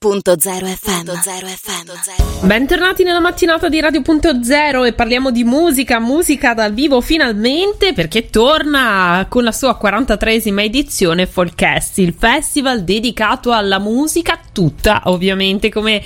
FM. Bentornati nella mattinata di Radio.0 e parliamo di musica, musica dal vivo finalmente perché torna con la sua 43esima edizione Folkest, il festival dedicato alla musica tutta, ovviamente come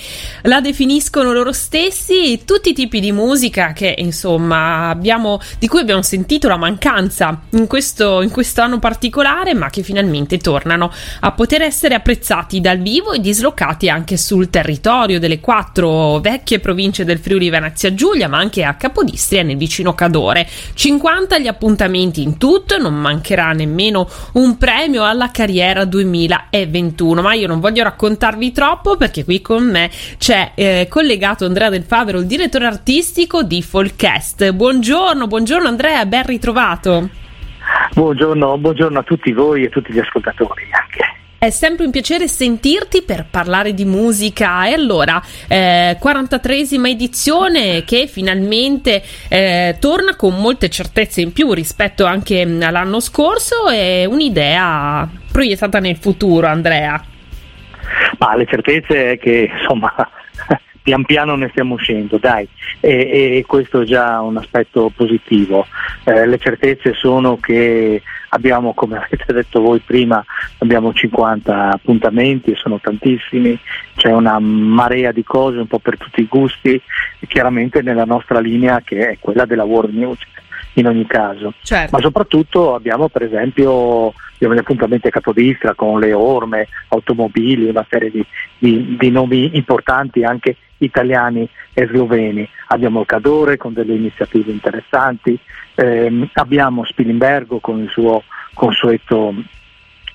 la definiscono loro stessi, tutti i tipi di musica che insomma abbiamo, di cui abbiamo sentito la mancanza in questo, in questo anno particolare ma che finalmente tornano a poter essere apprezzati dal vivo e dislocati sviluppati anche sul territorio delle quattro vecchie province del Friuli Venezia Giulia, ma anche a Capodistria nel vicino Cadore. 50 gli appuntamenti in tutto, non mancherà nemmeno un premio alla carriera 2021. Ma io non voglio raccontarvi troppo perché qui con me c'è eh, collegato Andrea Del Favero, il direttore artistico di Folkest. Buongiorno, buongiorno Andrea, ben ritrovato. Buongiorno, buongiorno a tutti voi e a tutti gli ascoltatori anche. È sempre un piacere sentirti per parlare di musica e allora eh, 43esima edizione che finalmente eh, torna con molte certezze in più rispetto anche all'anno scorso e un'idea proiettata nel futuro Andrea. Ma le certezze è che insomma pian piano ne stiamo uscendo, dai, e, e questo è già un aspetto positivo. Eh, le certezze sono che abbiamo, come avete detto voi prima, abbiamo 50 appuntamenti sono tantissimi, c'è una marea di cose un po' per tutti i gusti, chiaramente nella nostra linea che è quella della world music in ogni caso. Certo. Ma soprattutto abbiamo per esempio abbiamo gli appuntamenti a Capodistra con le orme, automobili, una serie di, di, di nomi importanti anche italiani e sloveni. Abbiamo il Cadore con delle iniziative interessanti, ehm, abbiamo Spilimbergo con il suo consueto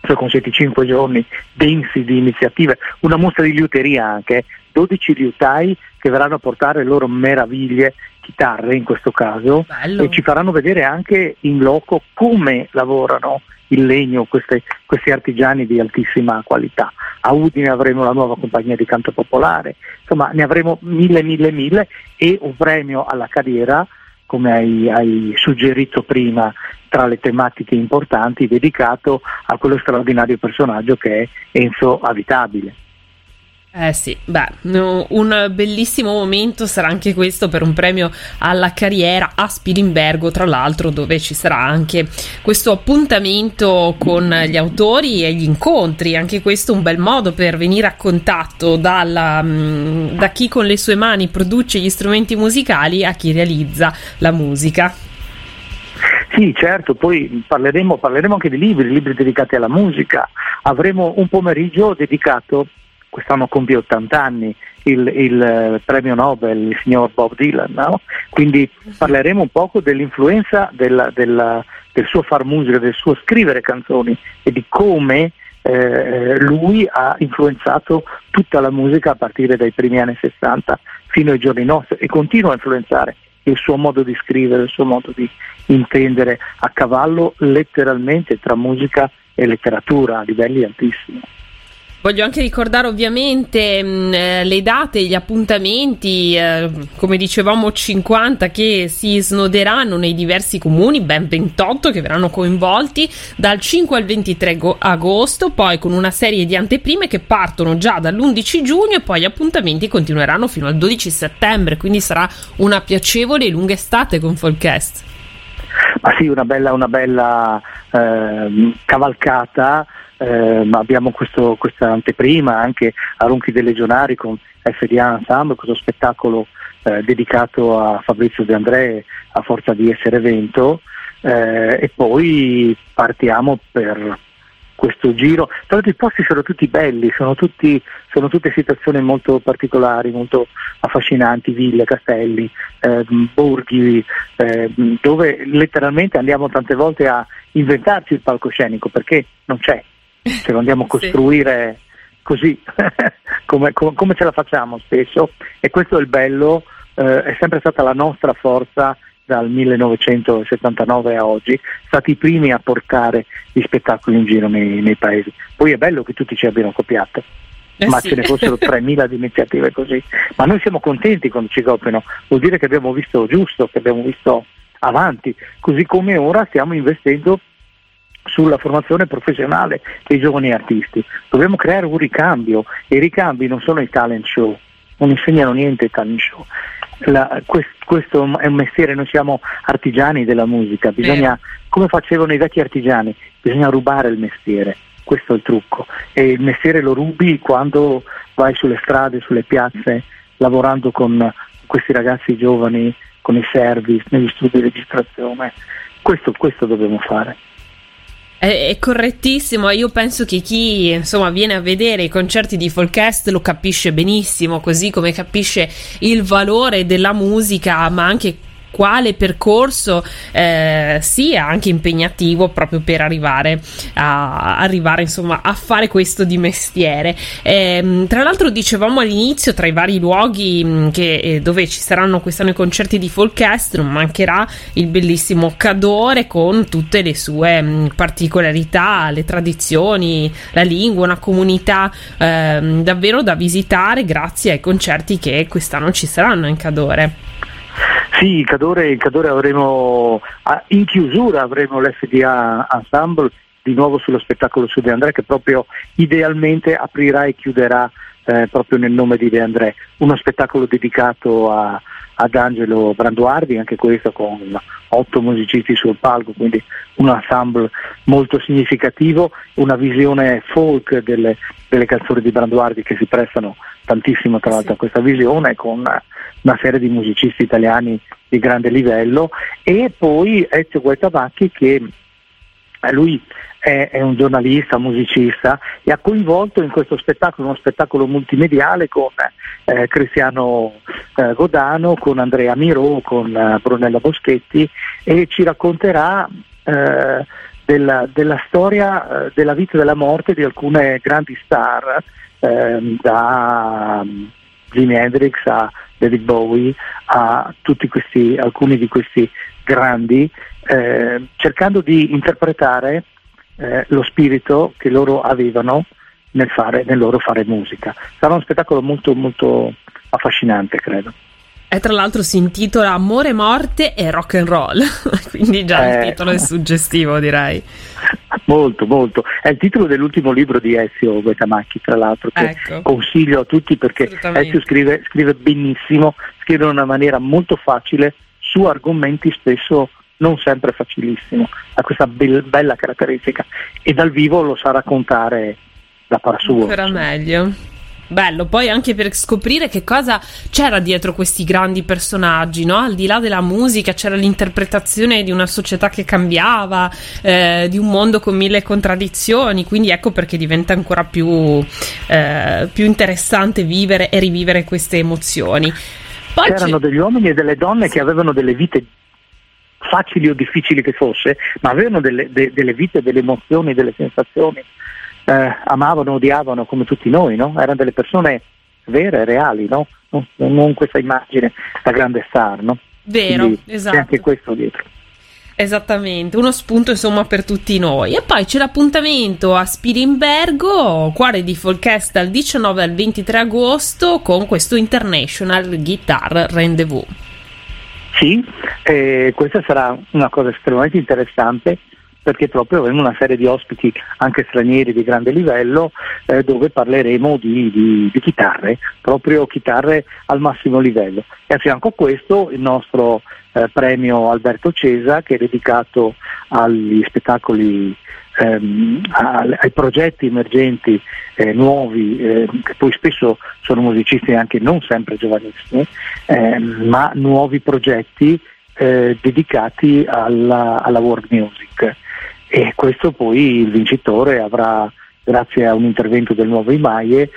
i consueti 5 giorni densi di iniziative, una mostra di liuteria anche, 12 liutai che verranno a portare le loro meraviglie, chitarre in questo caso, Bello. e ci faranno vedere anche in loco come lavorano il legno queste, questi artigiani di altissima qualità. A Udine avremo la nuova compagnia di canto popolare, insomma ne avremo mille, mille, mille e un premio alla carriera, come hai, hai suggerito prima, tra le tematiche importanti dedicato a quello straordinario personaggio che è Enzo Avitabile. Eh sì, beh, un bellissimo momento sarà anche questo per un premio alla carriera a Spilimbergo, tra l'altro, dove ci sarà anche questo appuntamento con gli autori e gli incontri. Anche questo un bel modo per venire a contatto dalla, mm, da chi con le sue mani produce gli strumenti musicali a chi realizza la musica. Sì, certo, poi parleremo, parleremo anche di libri, libri dedicati alla musica. Avremo un pomeriggio dedicato quest'anno compie 80 anni il, il eh, premio Nobel, il signor Bob Dylan, no? quindi parleremo un poco dell'influenza della, della, del suo far musica, del suo scrivere canzoni e di come eh, lui ha influenzato tutta la musica a partire dai primi anni 60 fino ai giorni nostri e continua a influenzare il suo modo di scrivere, il suo modo di intendere a cavallo letteralmente tra musica e letteratura a livelli altissimi. Voglio anche ricordare ovviamente mh, mm, eh, le date, gli appuntamenti, eh, come dicevamo 50 che si snoderanno nei diversi comuni, ben 28 che verranno coinvolti dal 5 al 23 go- agosto, poi con una serie di anteprime che partono già dall'11 giugno e poi gli appuntamenti continueranno fino al 12 settembre, quindi sarà una piacevole e lunga estate con Folkest. Ma sì, una bella, una bella eh, cavalcata eh, abbiamo questo, questa anteprima anche a Ronchi dei Legionari con FDA Ensemble, questo spettacolo eh, dedicato a Fabrizio De André a forza di essere evento eh, e poi partiamo per questo giro. Tra l'altro i posti sono tutti belli, sono, tutti, sono tutte situazioni molto particolari, molto affascinanti, ville, castelli, eh, borghi, eh, dove letteralmente andiamo tante volte a inventarci il palcoscenico perché non c'è ce lo andiamo a costruire sì. così, come, come, come, ce la facciamo spesso e questo è il bello, eh, è sempre stata la nostra forza dal 1979 a oggi, stati i primi a portare gli spettacoli in giro nei, nei paesi. Poi è bello che tutti ci abbiano copiato. Eh ma sì. ce ne fossero 3.000 di iniziative così. Ma noi siamo contenti quando ci copiano, vuol dire che abbiamo visto giusto, che abbiamo visto avanti, così come ora stiamo investendo sulla formazione professionale dei giovani artisti. Dobbiamo creare un ricambio e i ricambi non sono i talent show, non insegnano niente i talent show. La, quest, questo è un mestiere, noi siamo artigiani della musica, bisogna, come facevano i vecchi artigiani, bisogna rubare il mestiere, questo è il trucco e il mestiere lo rubi quando vai sulle strade, sulle piazze, lavorando con questi ragazzi giovani, con i service, negli studi di registrazione, questo, questo dobbiamo fare. È, è, correttissimo, io penso che chi insomma viene a vedere i concerti di Folkest lo capisce benissimo, così come capisce il valore della musica, ma anche quale percorso eh, sia anche impegnativo proprio per arrivare a, arrivare insomma a fare questo di mestiere. Eh, tra l'altro dicevamo all'inizio tra i vari luoghi mm, che, eh, dove ci saranno quest'anno i concerti di folk non mancherà il bellissimo Cadore con tutte le sue mm, particolarità, le tradizioni, la lingua, una comunità ehm, davvero da visitare grazie ai concerti che quest'anno ci saranno in Cadore. Sì, Cadore, Cadore avremo, in chiusura avremo l'FDA Ensemble di nuovo sullo spettacolo su De André che proprio idealmente aprirà e chiuderà eh, proprio nel nome di De André, uno spettacolo dedicato a, ad Angelo Branduardi, anche questo con otto musicisti sul palco, quindi un ensemble molto significativo, una visione folk delle, delle canzoni di Branduardi che si prestano tantissimo tra l'altro sì. a questa visione con una serie di musicisti italiani di grande livello e poi Ezio Guaitabacchi che lui è, è, un giornalista, musicista e ha coinvolto in questo spettacolo, uno spettacolo multimediale con eh, Cristiano eh, Godano, con Andrea Miro, con eh, Brunella Boschetti e ci racconterà eh, della, della, storia eh, della vita e della morte di alcune grandi star, ehm, da um, Jimi Hendrix a David Bowie, a tutti questi, alcuni di questi grandi, eh, cercando di interpretare eh, lo spirito che loro avevano nel, fare, nel loro fare musica. Sarà uno spettacolo molto, molto affascinante, credo. E tra l'altro si intitola Amore, morte e rock and roll, quindi già eh, il titolo è suggestivo, direi. Molto, molto. È il titolo dell'ultimo libro di Ezio Betamacchi, tra l'altro, che ecco. consiglio a tutti perché Ezio scrive, scrive benissimo, scrive in una maniera molto facile su argomenti spesso non sempre facilissimo, ha questa be- bella caratteristica e dal vivo lo sa raccontare da par suo. Ancora meglio. Bello, poi anche per scoprire che cosa c'era dietro questi grandi personaggi, no? Al di là della musica c'era l'interpretazione di una società che cambiava, eh, di un mondo con mille contraddizioni, quindi ecco perché diventa ancora più, eh, più interessante vivere e rivivere queste emozioni. Poi C'erano degli uomini e delle donne che avevano delle vite facili o difficili che fosse, ma avevano delle, de, delle vite, delle emozioni, delle sensazioni eh, amavano, odiavano come tutti noi, no? erano delle persone vere, reali, no? non, non, questa immagine da grande star. No? Vero, Quindi esatto. C'è anche questo dietro. Esattamente, uno spunto insomma per tutti noi. E poi c'è l'appuntamento a Spirimbergo, cuore di Folkest dal 19 al 23 agosto con questo International Guitar Rendezvous. Sì, eh, questa sarà una cosa estremamente interessante perché proprio avremo una serie di ospiti anche stranieri di grande livello eh, dove parleremo di, di, di, chitarre, proprio chitarre al massimo livello. E a fianco a questo il nostro eh, premio Alberto Cesa che è dedicato agli spettacoli ehm, ai progetti emergenti eh, nuovi, eh, che poi spesso sono musicisti anche non sempre giovanissimi, eh, ma nuovi progetti eh, dedicati alla, alla world music e questo poi il vincitore avrà grazie a un intervento del nuovo IMAIE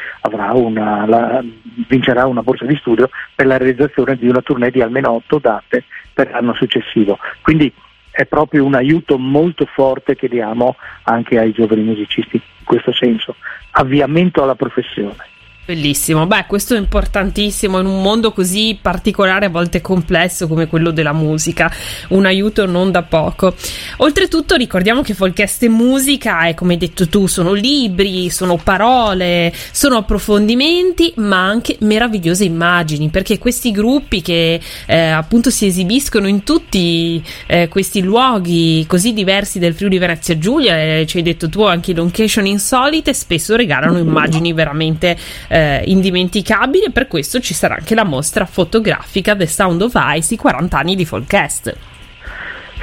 una, la, vincerà una borsa di studio per la realizzazione di una tournée di almeno otto date per l'anno successivo. Quindi è proprio un aiuto molto forte che diamo anche ai giovani musicisti in questo senso, avviamento alla professione. Bellissimo, beh questo è importantissimo in un mondo così particolare, a volte complesso come quello della musica, un aiuto non da poco. Oltretutto ricordiamo che Folcast e musica e come hai detto tu sono libri, sono parole, sono approfondimenti ma anche meravigliose immagini perché questi gruppi che eh, appunto si esibiscono in tutti eh, questi luoghi così diversi del Friuli Venezia Giulia, e ci hai detto tu anche location insolite, spesso regalano immagini veramente... Eh, eh, indimenticabili e per questo ci sarà anche la mostra fotografica The Sound of Ice, i 40 anni di Folcast.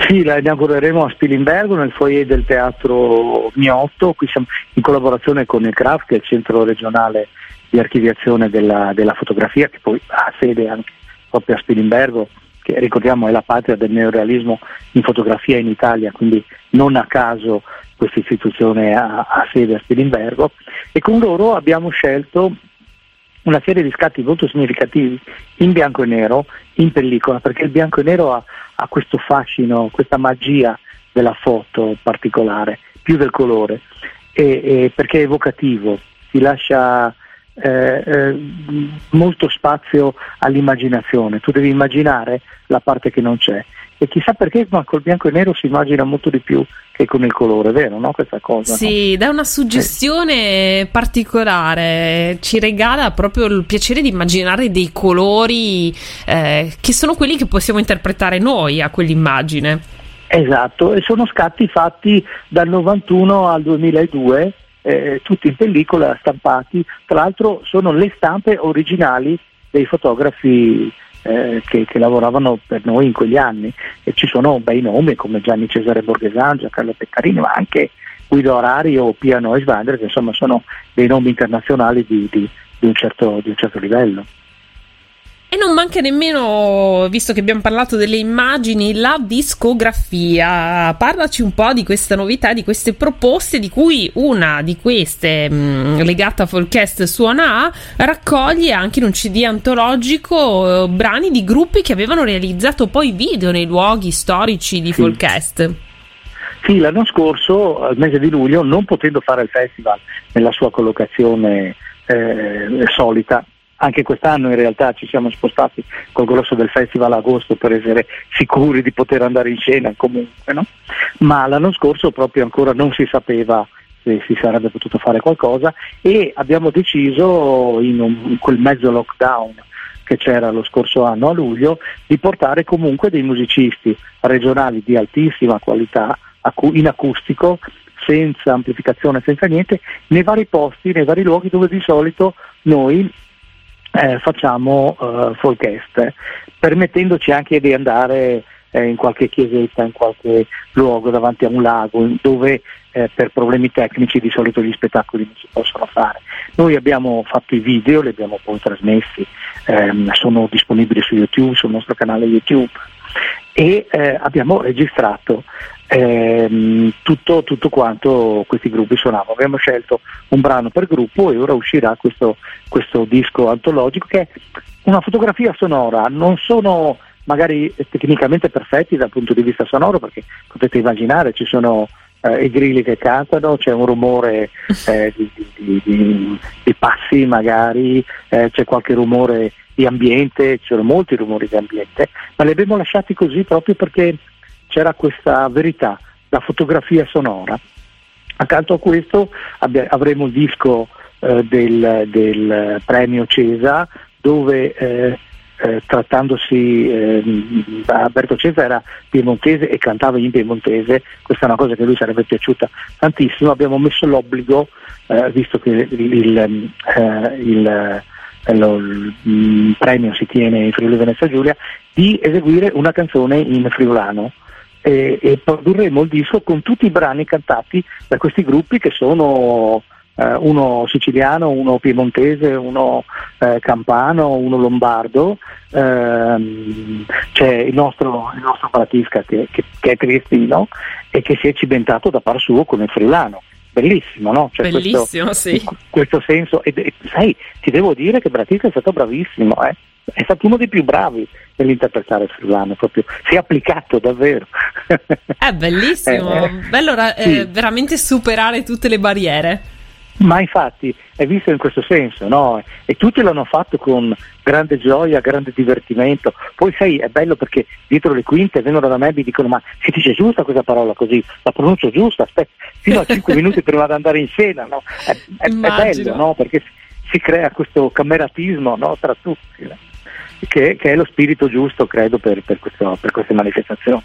Sì, la inaugureremo a Spilimbergo nel foyer del teatro Miotto, qui siamo in collaborazione con il CRAF, che è il centro regionale di archiviazione della, della fotografia, che poi ha sede anche proprio a Spilimbergo, che ricordiamo è la patria del neorealismo in fotografia in Italia, quindi non a caso questa istituzione ha sede a Spilimbergo e con loro abbiamo scelto una serie di scatti molto significativi in bianco e nero, in pellicola, perché il bianco e nero ha, ha questo fascino, questa magia della foto particolare, più del colore, e, e perché è evocativo, ti lascia eh, eh, molto spazio all'immaginazione, tu devi immaginare la parte che non c'è e chissà perché ma col bianco e nero si immagina molto di più che con il colore, vero no? questa cosa? Sì, no? dà una suggestione eh. particolare, ci regala proprio il piacere di immaginare dei colori eh, che sono quelli che possiamo interpretare noi a quell'immagine. Esatto, e sono scatti fatti dal 91 al 2002 eh, tutti in pellicola, stampati, tra l'altro sono le stampe originali dei fotografi eh, che, che, lavoravano per noi in quegli anni e ci sono bei nomi come Gianni Cesare Borghesan, Giancarlo Peccarini, ma anche Guido Arari o Pia Noiswander che insomma sono dei nomi internazionali di, di, di, un, certo, di un certo livello. E non manca nemmeno, visto che abbiamo parlato delle immagini, la discografia. Parlaci un po' di questa novità, di queste proposte, di cui una di queste, mh, mm, legata a Folcast Suona A, raccoglie anche in un CD antologico eh, brani di gruppi che avevano realizzato poi video nei luoghi storici di sì. Folcast. Sì, l'anno scorso, al mese di luglio, non potendo fare il festival nella sua collocazione eh, solita, anche quest'anno in realtà ci siamo spostati col grosso del festival a agosto per essere sicuri di poter andare in scena comunque, no? ma l'anno scorso proprio ancora non si sapeva se si sarebbe potuto fare qualcosa e abbiamo deciso in, un, in quel mezzo lockdown che c'era lo scorso anno a luglio di portare comunque dei musicisti regionali di altissima qualità in acustico senza amplificazione, senza niente, nei vari posti, nei vari luoghi dove di solito noi eh, facciamo eh, forecast, permettendoci anche di andare eh, in qualche chiesetta, in qualche luogo davanti a un lago dove eh, per problemi tecnici di solito gli spettacoli non si possono fare. Noi abbiamo fatto i video, li abbiamo poi trasmessi, ehm, sono disponibili su YouTube, sul nostro canale YouTube e eh, abbiamo registrato ehm, tutto, tutto, quanto questi gruppi suonavano. Abbiamo scelto un brano per gruppo e ora uscirà questo, questo disco antologico che è una fotografia sonora, non sono magari tecnicamente perfetti dal punto di vista sonoro perché potete immaginare ci sono eh, i grilli che cantano, c'è un rumore eh, di, di, di, di, passi magari, eh, c'è qualche rumore di ambiente, ci sono molti rumori di ambiente, ma li abbiamo lasciati così proprio perché c'era questa verità, la fotografia sonora. Accanto a questo abbia, avremo il disco eh, del, del, premio Cesa dove eh, eh, trattandosi eh, Alberto Cesa era piemontese e cantava in piemontese, questa è una cosa che a lui sarebbe piaciuta tantissimo, abbiamo messo l'obbligo, eh, visto che il, il, eh, il il premio si tiene in Friuli Venezia Giulia, di eseguire una canzone in friulano e, e produrremo il disco con tutti i brani cantati da questi gruppi che sono eh, uno siciliano, uno piemontese, uno eh, campano, uno lombardo, ehm, c'è il nostro, il nostro Pratisca che, che, che, è triestino e che si è cimentato da par suo con il friulano. Bellissimo, no? Cioè Bellissimo, questo, sì. Questo senso, e, e, sai, ti devo dire che Pratisca è stato bravissimo, eh? è stato uno dei più bravi nell'interpretare friulano, proprio si è applicato davvero. È bellissimo, eh, bello ra- sì. eh, veramente superare tutte le barriere. Ma infatti è visto in questo senso, no? E tutti l'hanno fatto con grande gioia, grande divertimento. Poi sai, è bello perché dietro le quinte vengono da me e mi dicono ma si dice giusta questa parola così, la pronuncio giusta, aspetta, fino a 5 minuti prima di andare in scena, no? È, è, è bello, no? Perché si crea questo cameratismo no? tra tutti, che, che, è lo spirito giusto, credo, per, per, questo, per queste manifestazioni.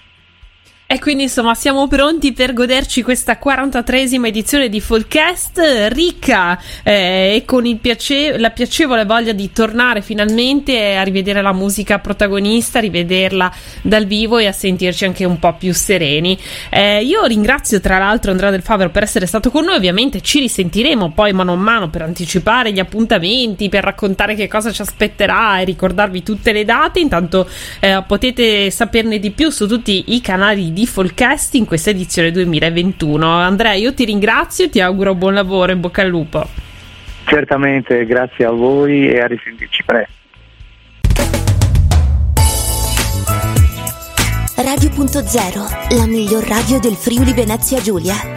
E quindi insomma siamo pronti per goderci questa 43esima edizione di Fullcast, ricca eh, e con piace- la piacevole voglia di tornare finalmente a rivedere la musica protagonista, rivederla dal vivo e a sentirci anche un po' più sereni. Eh, io ringrazio tra l'altro Andrea Del Favero per essere stato con noi, ovviamente ci risentiremo poi mano a mano per anticipare gli appuntamenti, per raccontare che cosa ci aspetterà e ricordarvi tutte le date, intanto eh, potete saperne di più su tutti i canali di di Folcast in questa edizione 2021. Andrea, io ti ringrazio e ti auguro buon lavoro, in bocca al lupo. Certamente, grazie a voi e a risentirci presto. Radio.0, la miglior radio del Friuli Venezia Giulia.